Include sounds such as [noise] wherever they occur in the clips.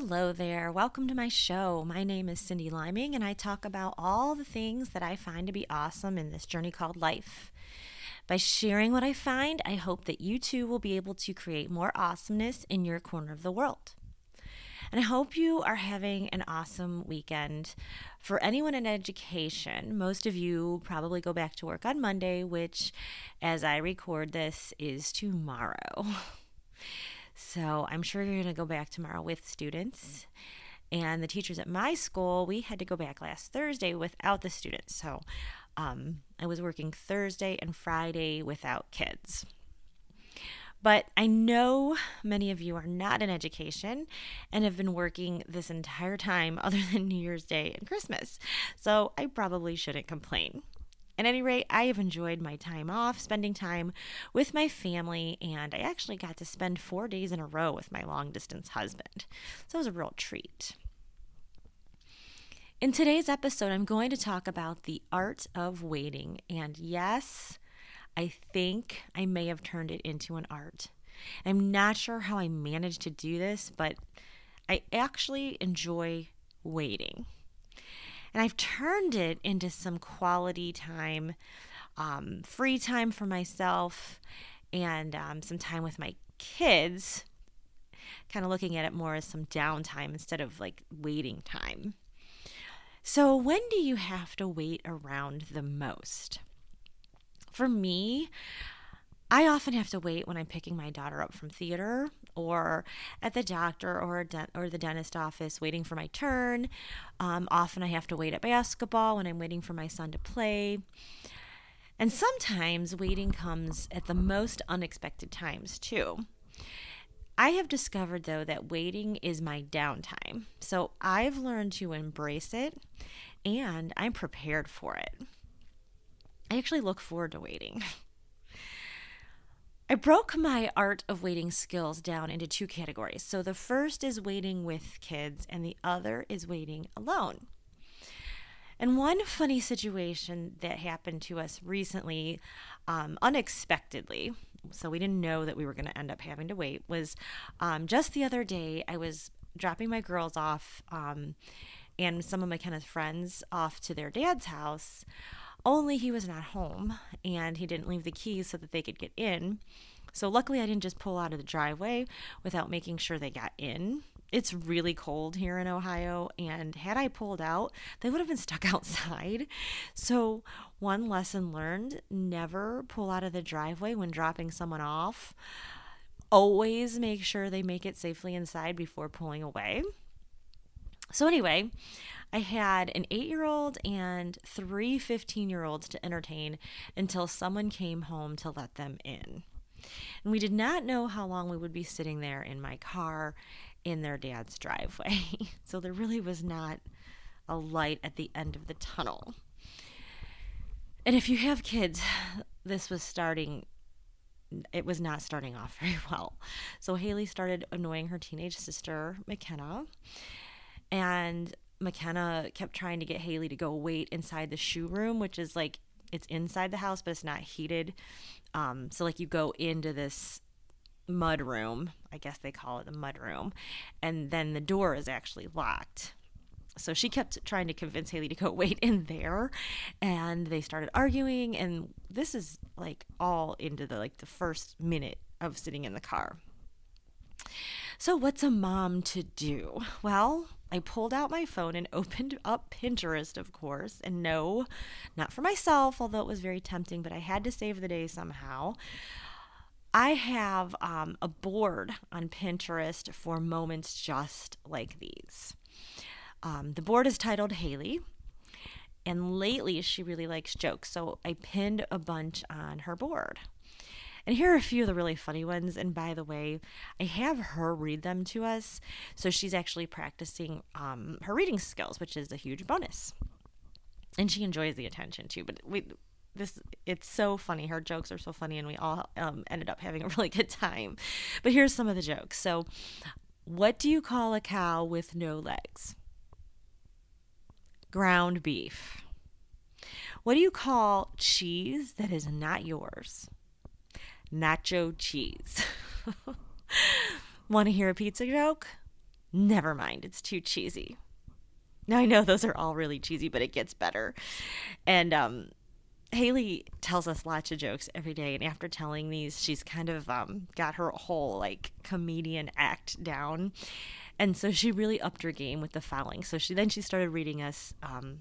Hello there. Welcome to my show. My name is Cyndi Liming, and I talk about all the things that I find to be awesome in this journey called life. By sharing what I find, I hope that you too will be able to create more awesomeness in your corner of the world. And I hope you are having an awesome weekend. For anyone in education, most of you probably go back to work on Monday, which, as I record this, is tomorrow. [laughs] So I'm sure you're going to go back tomorrow with students. And the teachers at my school, we had to go back last Thursday without the students. So um, I was working Thursday and Friday without kids. But I know many of you are not in education and have been working this entire time [laughs] other than New Year's Day and Christmas. So I probably shouldn't complain. At any rate, I have enjoyed my time off, spending time with my family, and I actually got to spend four days in a row with my long distance husband. So it was a real treat. In today's episode, I'm going to talk about the art of waiting. And yes, I think I may have turned it into an art. I'm not sure how I managed to do this, but I actually enjoy waiting. And I've turned it into some quality time, um, free time for myself, and um, some time with my kids. Kind of looking at it more as some downtime instead of like waiting time. So, when do you have to wait around the most? For me, I often have to wait when I'm picking my daughter up from theater or at the doctor or, de- or the dentist office waiting for my turn. Um, often I have to wait at basketball when I'm waiting for my son to play. And sometimes waiting comes at the most unexpected times, too. I have discovered, though, that waiting is my downtime. So I've learned to embrace it and I'm prepared for it. I actually look forward to waiting. [laughs] I broke my art of waiting skills down into two categories. So the first is waiting with kids, and the other is waiting alone. And one funny situation that happened to us recently, um, unexpectedly, so we didn't know that we were going to end up having to wait, was um, just the other day I was dropping my girls off um, and some of McKenna's friends off to their dad's house. Only he was not home and he didn't leave the keys so that they could get in. So luckily, I didn't just pull out of the driveway without making sure they got in. It's really cold here in Ohio, and had I pulled out, they would have been stuck [laughs] outside. So, one lesson learned never pull out of the driveway when dropping someone off. Always make sure they make it safely inside before pulling away. So, anyway, I had an eight year old and three 15 year olds to entertain until someone came home to let them in. And we did not know how long we would be sitting there in my car in their dad's driveway. [laughs] so there really was not a light at the end of the tunnel. And if you have kids, this was starting it was not starting off [laughs] very well. So Haley started annoying her teenage sister, McKenna. And McKenna kept trying to get Haley to go wait inside the shoe room, which is like it's inside the house, but it's not heated. Um, so like you go into this mud room, I guess they call it the mud room, and then the door is actually locked. So she kept trying to convince Haley to go [laughs] wait in there, and they started arguing. And this is like all into the like the first minute of sitting in the car. So, what's a mom to do? Well, I pulled out my phone and [laughs] opened up Pinterest, of course. And no, not for myself, although it was very tempting, but I had to save the day somehow. I have um, a board on Pinterest for moments just like these. Um, the board is titled Haley, and lately she really likes jokes, so I pinned a bunch on her board. And here are a few of the really funny ones. And by the way, I have her read them to us. So she's actually practicing um, her reading skills, which is a huge bonus. And she enjoys the attention too. But we, this, it's so funny. Her jokes are so funny, and we all um, ended up having a [laughs] really good time. But here's some of the jokes. So, what do you call a cow with no legs? Ground beef. What do you call cheese that is not yours? Nacho cheese. [laughs] Want to hear a pizza joke? Never mind, it's too cheesy. Now I know those are all really cheesy, but it gets better. And um, Haley tells us lots of jokes every day, and after telling these, she's kind of um, got her whole like comedian act down, and so she really upped her game with the following. So she then she started reading us um,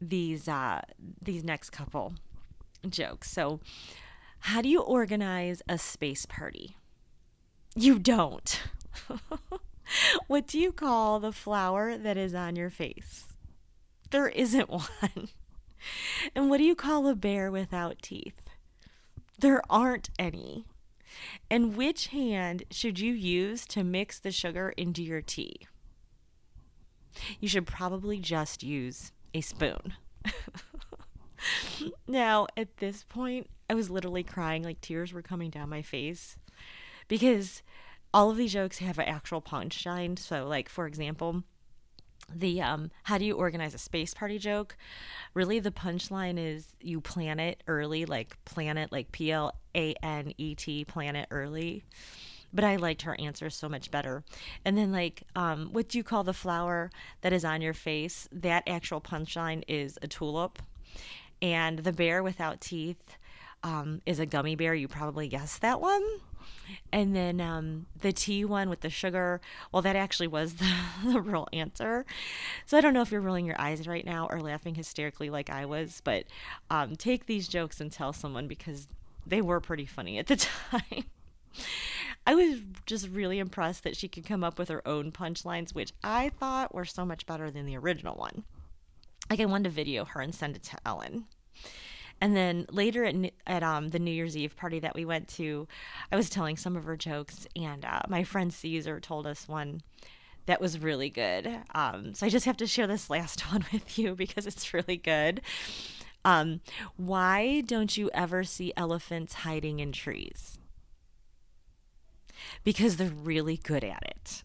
these uh, these next couple jokes. So how do you organize a space party? You don't. [laughs] what do you call the flower that is on your face? There isn't [laughs] one. And what do you call a bear without teeth? There aren't any. And which hand should you use to mix the sugar into your tea? You should probably just use a spoon. [laughs] [laughs] now, at this point, I was literally crying, like tears were coming down my face because all of these jokes have an actual punchline. So, like, for example, the um how do you organize a space party joke? Really the punchline is you plan it early like planet, like p-l-a-n-e-t planet early. But i liked her answer so much better. And then like um what do you call the flower that is on your face? That actual punchline is a tulip and the bear without teeth um, is a gummy bear. You probably guessed that one. And then um, the tea one with the sugar, well, that actually was [laughs] the, the real answer. So I don't know if you're rolling your eyes right now or laughing hysterically like I was, but um, take these jokes and tell someone because they were pretty funny at the [laughs] time. I was just really impressed that she could come up with her own punchlines, which I thought were so much better than the original one. Like I wanted to video her and send it to Ellen. And then later at, at um, the New Year's Eve party that we went to, I was telling some of her jokes, and uh, my friend Caesar told us one that was really good. Um, so I just have to share this last [laughs] one with you because it's really good. Um, why don't you ever see elephants hiding in trees? Because they're really good at it.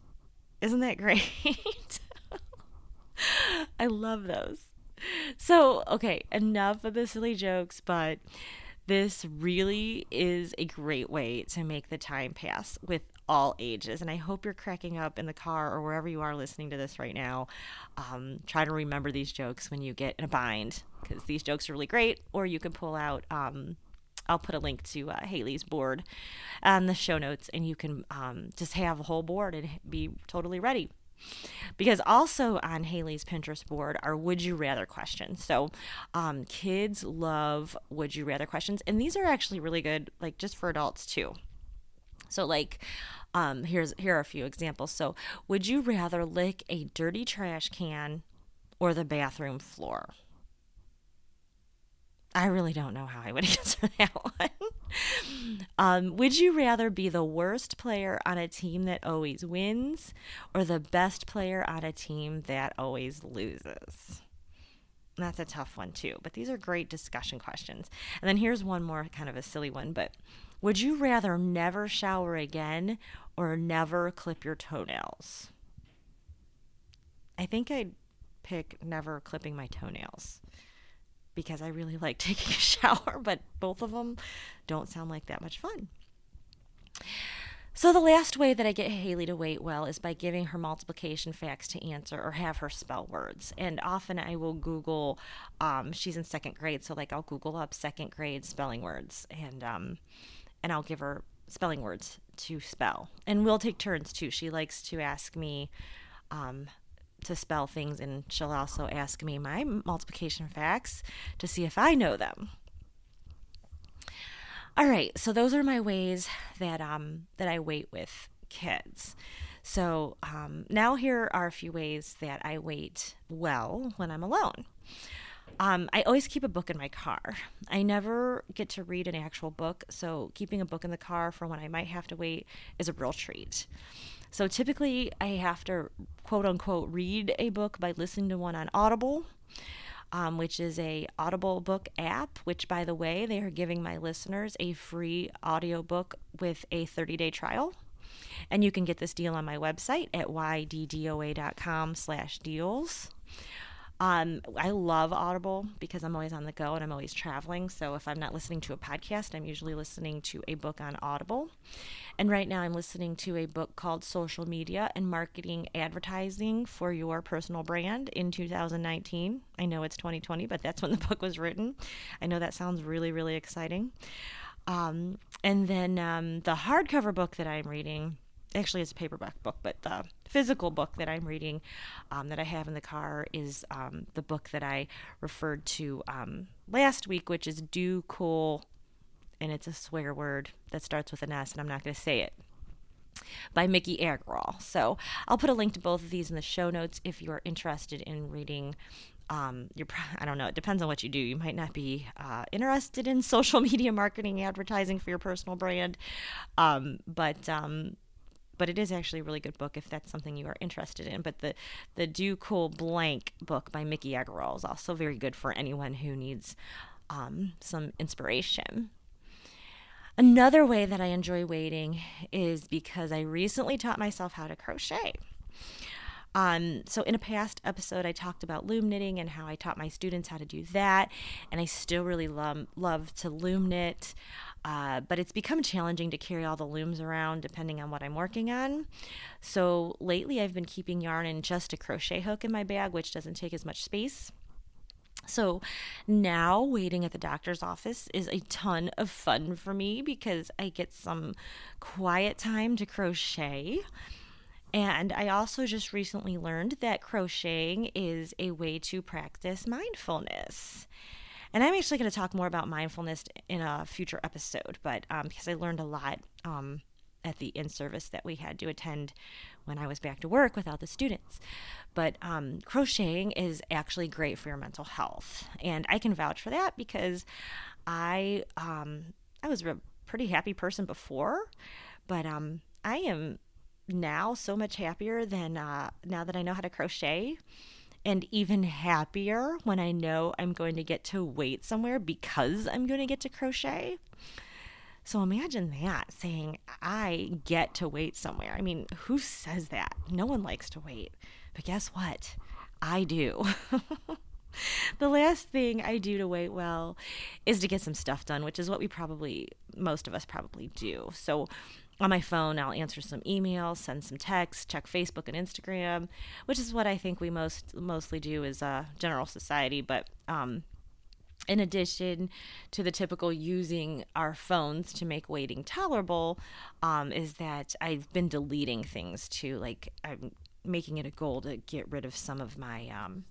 Isn't that [laughs] great? I love those so, okay, enough of the silly jokes, but this really is a great way to make the time pass with all ages. And I hope you're cracking up in the car or wherever you are listening to this right now. Um, try to remember these jokes when you get in a bind because these jokes are really great. Or you can pull out, um, I'll put a link to uh, Haley's board on the show notes and you can um, just have a whole board and be totally ready because also on Haley's Pinterest board are would you rather questions. So um, kids love would you rather questions, and these are actually really good, like just for adults too. So like um, here's here are a few examples. So would you rather lick a dirty trash can or the bathroom floor? I really don't know how I would [laughs] answer that one. Um, would you rather be the worst player on a team that always wins or the best player on a team that always loses? That's a tough one, too. But these are great discussion questions. And then here's one more kind of a silly one. But would you rather never shower again or never clip your toenails? I think I'd pick never clipping my toenails because I really [laughs] like taking a shower, but both of them don't sound like that much fun. So, the last way that I get Haley to wait well is by giving her multiplication facts to answer or have her spell words. And often I will Google, um, she's in second grade, so like I'll Google up second grade spelling words and, um, and I'll give her spelling words to spell. And we'll take turns too. She likes to ask me um, to spell things, and she'll also ask me my multiplication facts to see if I know them. All right, so those are my ways that um, that I wait with kids. So um, now here are a few ways that I wait well when I'm alone. Um, I always keep a book in my car. I never get to read an actual book, so keeping a book in the car for when I might have to wait is a real treat. So typically, I have to quote unquote read a book by listening to one on Audible. Um, which is a audible book app which by the way they are giving my listeners a free audiobook with a 30-day trial and you can get this deal on my website at yddoa.com slash deals um, I love Audible because I'm always on the go and I'm always traveling. So if I'm not listening to a podcast, I'm usually listening to a book on Audible. And right now I'm listening to a book called Social Media and Marketing Advertising for Your Personal Brand in 2019. I know it's 2020, but that's when the [laughs] book was written. I know that sounds really, really exciting. Um, and then um, the hardcover book that I'm reading actually it's a paperback book, but the physical book that I'm reading um, that I have in the car is um, the book that I referred to um, last week, which is Do Cool, and it's a swear word that starts with an S, and I'm not going to say it. By Miki Agrawal. So I'll put a link to both of these in the show notes if you're interested in reading um, I don't know. It depends on what you do. You might not be uh, interested in social media marketing, advertising for your personal brand, um, but um, but it is actually a really good book if that's something you are interested in. But the the Do Cool Blank book by Miki Agrawal is also very good for anyone who needs um, some inspiration. Another way that I enjoy waiting is because I recently taught myself how to crochet. Um, so, in a past episode, I talked about loom knitting and how I taught my students how to do that, and I still really love love to loom knit. Uh, but it's become challenging to carry all the looms around depending on what I'm working on. So lately, I've been keeping yarn in just a crochet hook in my bag, which doesn't take as much space. So now waiting at the doctor's office is a ton of fun for me because I get some quiet time to crochet. And I also just recently learned that crocheting is a way to practice mindfulness. And I'm actually going to talk more about mindfulness in a future episode, but um, because I learned a lot um, at the in service that we had to attend when I was back to work without the students. But um, crocheting is actually great for your mental health, and I can vouch for that because I um, I was a pretty happy person before, but um, I am now so much happier than uh, now that I know how to crochet and even happier when I know I'm going to get to wait somewhere because I'm going to get to crochet. So imagine that saying, I get to wait somewhere. I mean, who says that? No one likes to wait. But guess what? I do. [laughs] the last thing I do to wait well is to get some stuff done, which is what we probably, most of us probably do. So on my phone, I'll answer some emails, send some texts, check Facebook and Instagram, which is what I think we most mostly do as a general society. But um, in addition to the typical using our phones to make waiting tolerable, um, is that I've been deleting things too. Like I'm making it a goal to get rid of some of my um,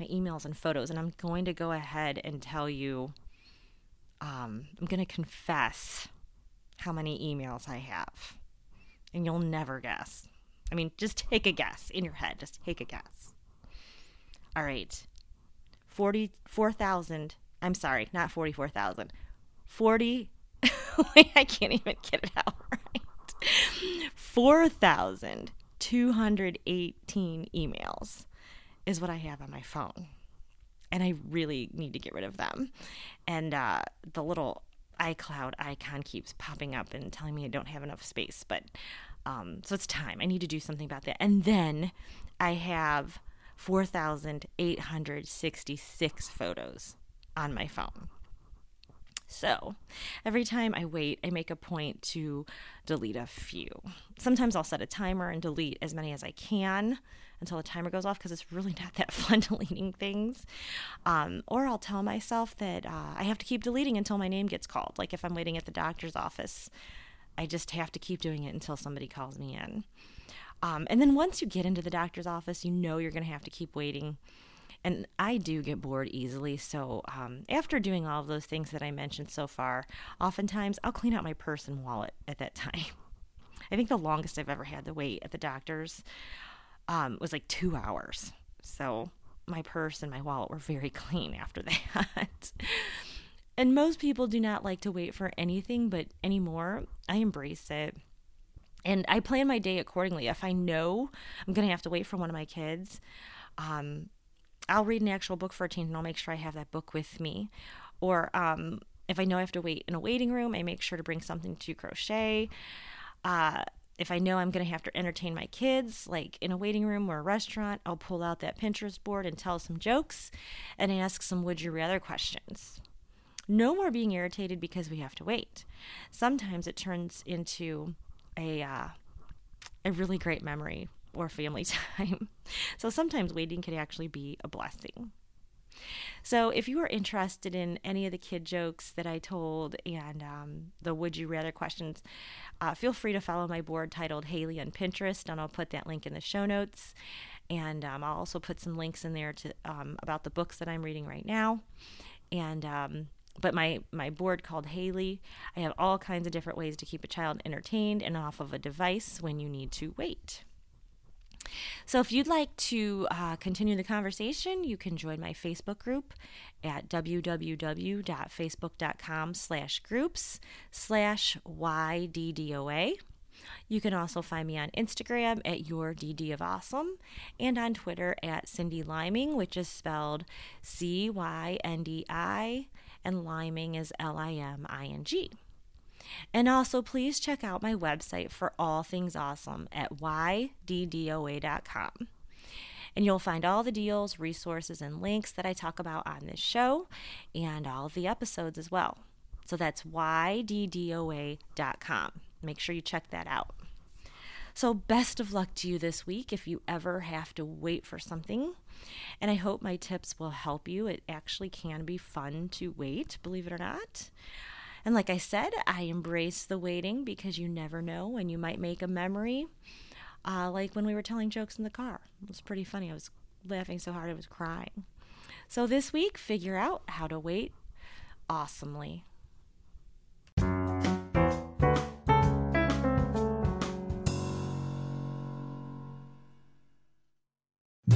my emails and photos, and I'm going to go ahead and tell you. Um, I'm going to confess how many emails I have. And you'll never guess. I mean, just take a guess in your head. Just take a guess. All right. 44,000. I'm sorry, not 44,000. 40. [laughs] Wait, I can't even get it out [laughs] right. 4,218 emails is what I have on my phone. And I really need to get rid of them. And uh, the little iCloud icon keeps popping up and telling me I don't have enough space. But um, so it's time. I need to do something about that. And then I have 4,866 photos on my phone. So every time I wait, I make a point to delete a few. Sometimes I'll set a timer and delete as many as I can until the timer goes off because it's really [laughs] not that fun deleting things. Um, or I'll tell myself that uh, I have to keep deleting until my name gets called. Like if I'm waiting at the doctor's office, I just have to keep doing it until somebody calls me in. Um, and then once you get into the doctor's office, you know you're going to have to keep waiting. And I do get bored easily. So um, after doing all of those things that I mentioned so far, oftentimes I'll clean out my purse and wallet at that [laughs] time. I think the longest I've ever had to wait at the doctor's um, was like two hours. So my purse and my wallet were very [laughs] clean after that. and most people do not like to wait for anything, but anymore, I embrace it. And I plan my day accordingly. If I know I'm going to have to wait for one of my kids, um, I'll read an actual book for a change and I'll make sure I have that book with me. Or um, if I know I have to wait in a waiting room, I make sure to bring something to crochet. Uh, if I know I'm going to have to entertain my kids, like in a waiting room or a restaurant, I'll pull out that Pinterest board and tell some jokes and ask some would you rather questions. No more being irritated because we have to wait. Sometimes it turns into a uh, a really great memory or family [laughs] time. So sometimes waiting can actually be a blessing. So, if you are interested in any of the kid jokes that I told and um, the would you rather questions, uh, feel free to follow my board titled Haley on Pinterest, and I'll put that link in the show notes. And um, I'll also put some links in there to um, about the books that I'm reading right now. And um, but my my board called Haley, I have all kinds of different ways to keep a child entertained and off of a device when you need to wait. So, if you'd like to uh, continue the conversation, you can join my Facebook group at www.facebook.com slash groups slash YDDOA. You can also find me on Instagram at Your DD of Awesome and on Twitter at Cyndi Liming, which is spelled C Y N D I, and Liming is L I M I N G. And also, please check out my website for all things awesome at yddoa.com. And you'll find all the deals, resources, and links that I talk about on this show and all of the episodes as well. So that's yddoa.com. Make sure you check that out. So, best of luck to you this week if you ever have to wait for something. And I hope my tips will help you. It actually can be fun to wait, believe it or not. And like I said, I embrace the waiting because you never know when you might make a memory. Uh, like when we were telling jokes in the car. It was pretty funny. I was laughing so hard I was crying. So this week, figure out how to wait awesomely.